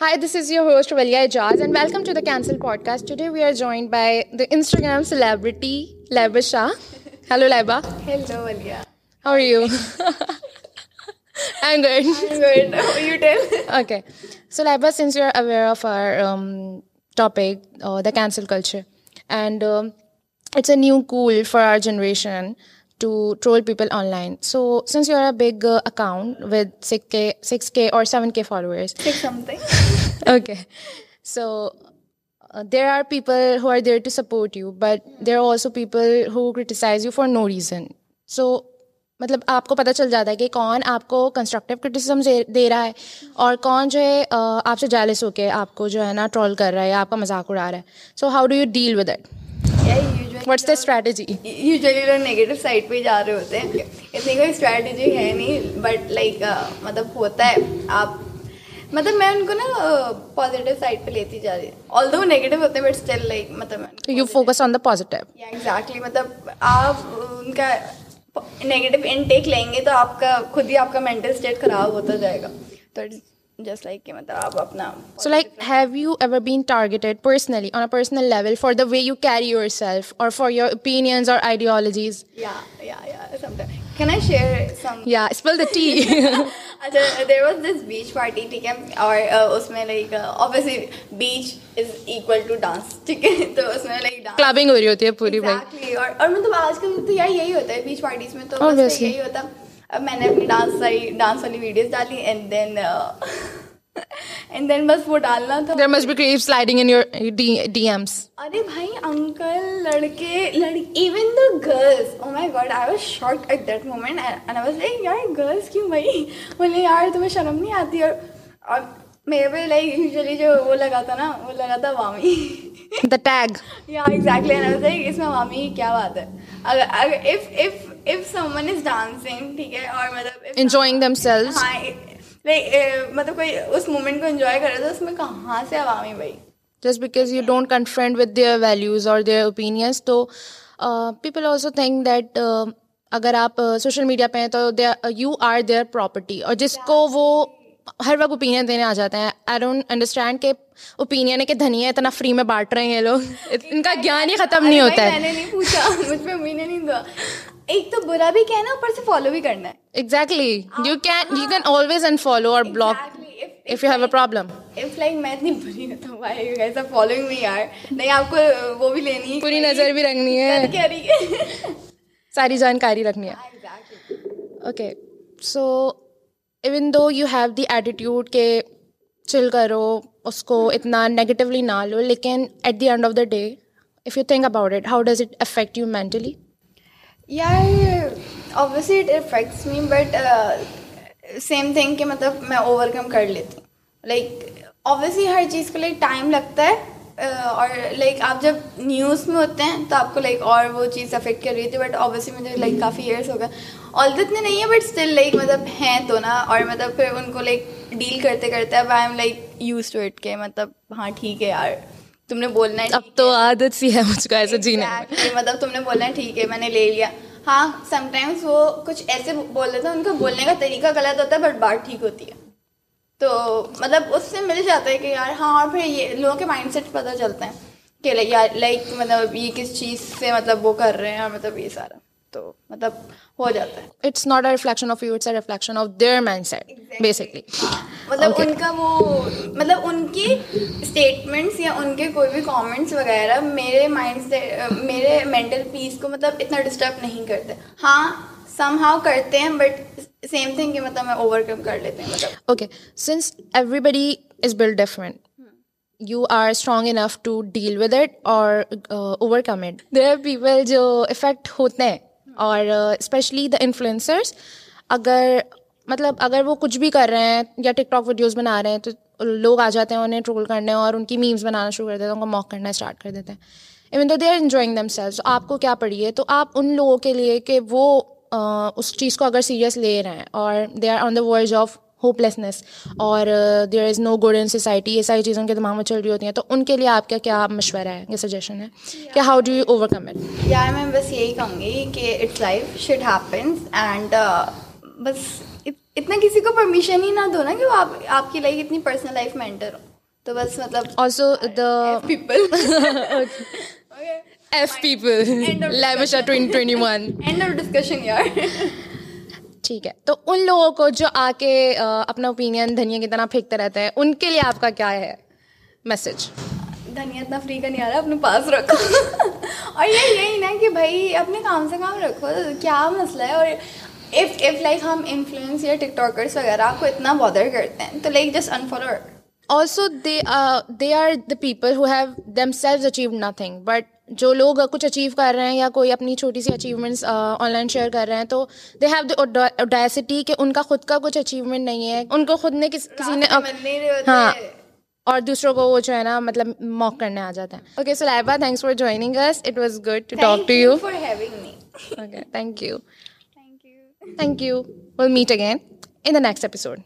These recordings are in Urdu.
Hi, this is your host, Valia Ijaz, and welcome to the Cancel Podcast. Today we are joined by the Instagram celebrity, Laiba Shah. Hello, Laiba. Hello, Valia. How are you? I'm good. I'm good. How you tell? Okay. So, Laiba, since you're aware of our um, topic, uh, the cancel culture, and um, it's a new cool for our generation, to troll people online so since you are a big account with کے سکس کے اور seven K فالوورسنگ okay so there are people who are there to support you but there are also people who criticize you for no reason so مطلب آپ کو پتہ چل جاتا ہے کہ کون آپ کو کنسٹرکٹیو کرٹیزم دے رہا ہے اور کون جو ہے آپ سے جالس ہو کے آپ کو جو ہے نا ٹرول کر رہا ہے آپ کا مذاق اڑا رہا ہے so how do you deal with that what's the strategy usually لوگ نگیٹو سائڈ پہ ہی جا رہے ہوتے ہیں اتنی کوئی اسٹریٹجی ہے نہیں بٹ لائک مطلب ہوتا ہے آپ مطلب میں ان کو نا پازیٹیو سائڈ پہ لیتی جا رہی ہوں آل دو نگیٹو ہوتے ہیں بٹ اسٹل لائک مطلب you focus on the positive exactly مطلب آپ ان کا نگیٹو انٹیک لیں گے تو آپ کا خود ہی آپ کا مینٹل اسٹیٹ خراب ہوتا جائے گا تو جسٹ لائک لائک کہ مطلب آپ اپنا so have you ever been personally on a personal level for the this bitch is dance ٹھیک ہے تو اس میں لائک ہوتی ہے پوری آج کل تو یہی ہوتا ہے بیچ پارٹیز میں تو یہی ہوتا ہے اب میں نے اپنی ویڈیوز ڈالی uh, لائک oh یار تمہیں شرم نہیں آتی لائک جو تھا نا وہ لگا تھا اس میں وامی کیا بات ہے جس کو وہ ہر وقت اوپینین دینے آ جاتے ہیں اوپین اتنا فری میں بانٹ رہے ہیں لوگ ان کا گیان ہی ختم نہیں ہوتا ہے ایک تو برا بھی کہنا اوپر سے فالو بھی کرنا ہے exactly you can you can always unfollow اور block if you have a problem if like میں اتنی بری نہ تھا بھائی you guys are following me یار نہیں اپ کو وہ بھی لینی ہے پوری نظر بھی رکھنی ہے کہہ رہی ہے ساری جانکاری رکھنی ہے okay so even though you have the attitude کہ چل کرو اس کو اتنا نگیٹولی نہ لو لیکن at the end of the day if you think about it how does it affect you mentally یار it affects me but same thing کہ مطلب میں اوور کم کر لیتی ہوں لائک اوبیسلی ہر چیز کو لائک ٹائم لگتا ہے اور لائک آپ جب نیوز میں ہوتے ہیں تو آپ کو لائک اور وہ چیز افیکٹ کر رہی تھی بٹ اوبیسلی مجھے لائک کافی ایئرس ہو گئے اور اتنے نہیں ہیں بٹ اسٹل لائک مطلب ہیں تو نا اور مطلب پھر ان کو لائک ڈیل کرتے کرتے اب I am like used to it کے مطلب ہاں ٹھیک ہے یار تم نے بولنا ہے اب تو عادت سی ہے مجھ کو ایسا جینا مطلب تم نے بولنا ہے ٹھیک ہے میں نے لے لیا ہاں سم ٹائمس وہ کچھ ایسے بول رہے تھے ان کا بولنے کا طریقہ غلط ہوتا ہے بٹ بات ٹھیک ہوتی ہے تو مطلب اس سے مل جاتا ہے کہ یار ہاں اور پھر یہ لوگوں کے مائنڈ سیٹ پتہ چلتا ہے کہ یار لائک مطلب یہ کس چیز سے مطلب وہ کر رہے ہیں مطلب یہ سارا تو مطلب ہو جاتا ہے it's not a reflection of you it's a reflection of their mindset basically مطلب ان کا وہ مطلب ان کی اسٹیٹمنٹس یا ان کے کوئی بھی کامنٹس وغیرہ میرے مائنڈ سے میرے مینٹل پیس کو مطلب اتنا ڈسٹرب نہیں کرتے ہاں سم ہاؤ کرتے ہیں بٹ سیم تھنگ کہ مطلب میں اوور کم کر لیتے ہیں مطلب okay since everybody is bill different you are strong enough to deal with it اور overcome it there are people جو افیکٹ ہوتے ہیں اور اسپیشلی دا انفلوئنسرس اگر مطلب اگر وہ کچھ بھی کر رہے ہیں یا ٹک ٹاک ویڈیوز بنا رہے ہیں تو لوگ آ جاتے ہیں انہیں ٹرول کرنے اور ان کی میمس بنانا شروع کر دیتے ہیں ان کو موقع کرنا اسٹارٹ کر دیتے ہیں even though they are enjoying themselves تو آپ کو کیا پڑھیے تو آپ ان لوگوں کے لیے کہ وہ اس چیز کو اگر سیریس لے رہے ہیں اور they are on the verge of hopelessness اور there is no good in society یہ ساری چیزوں کے دماغ میں چل رہی ہوتی ہیں تو ان کے لیے آپ کا کیا مشورہ ہے یا سجیشن ہے کہ how do you overcome it یار میں بس یہی کہوں گی کہ اٹس لائف شٹ اینڈ بس اتنا کسی کو پرمیشن ہی نہ دو نا کہ وہ آپ آپ کی لائف اتنی پرسنل لائف میں انٹر ہو تو بس مطلب also the people F people لیوشا 2021 اینڈ اف ڈسکشن یار ٹھیک ہے تو ان لوگوں کو جو آ کے اپنا اوپینین دھنیا کی طرح پھینکتے رہتے ہیں ان کے لیے آپ کا کیا ہے میسج دھنیا اتنا فری کا نہیں آ رہا اپنے پاس رکھو اور یہ یہی نا کہ بھائی اپنے کام سے کام رکھو کیا مسئلہ ہے اور اف اف لائک ہم انفلوئنس یا ٹک ٹاکرس وغیرہ کو اتنا بادر کرتے ہیں تو like just unfollow also they they are the people who have themselves achieve nothing but جو لوگ کچھ اچیو کر رہے ہیں یا کوئی اپنی چھوٹی سی اچیومنٹس آن لائن شیئر کر رہے ہیں تو دے ہیو دا اوڈیسٹی کہ ان کا خود کا کچھ اچیومنٹ نہیں ہے ان کو خود نے کسی نے ہاں اور دوسروں کو وہ جو ہے نا مطلب موک کرنے آ جاتا ہے okay so Laiba thanks for joining us it was good to talk to you for having me okay thank you Thank you. We'll meet again in the next episode.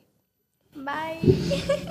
Bye.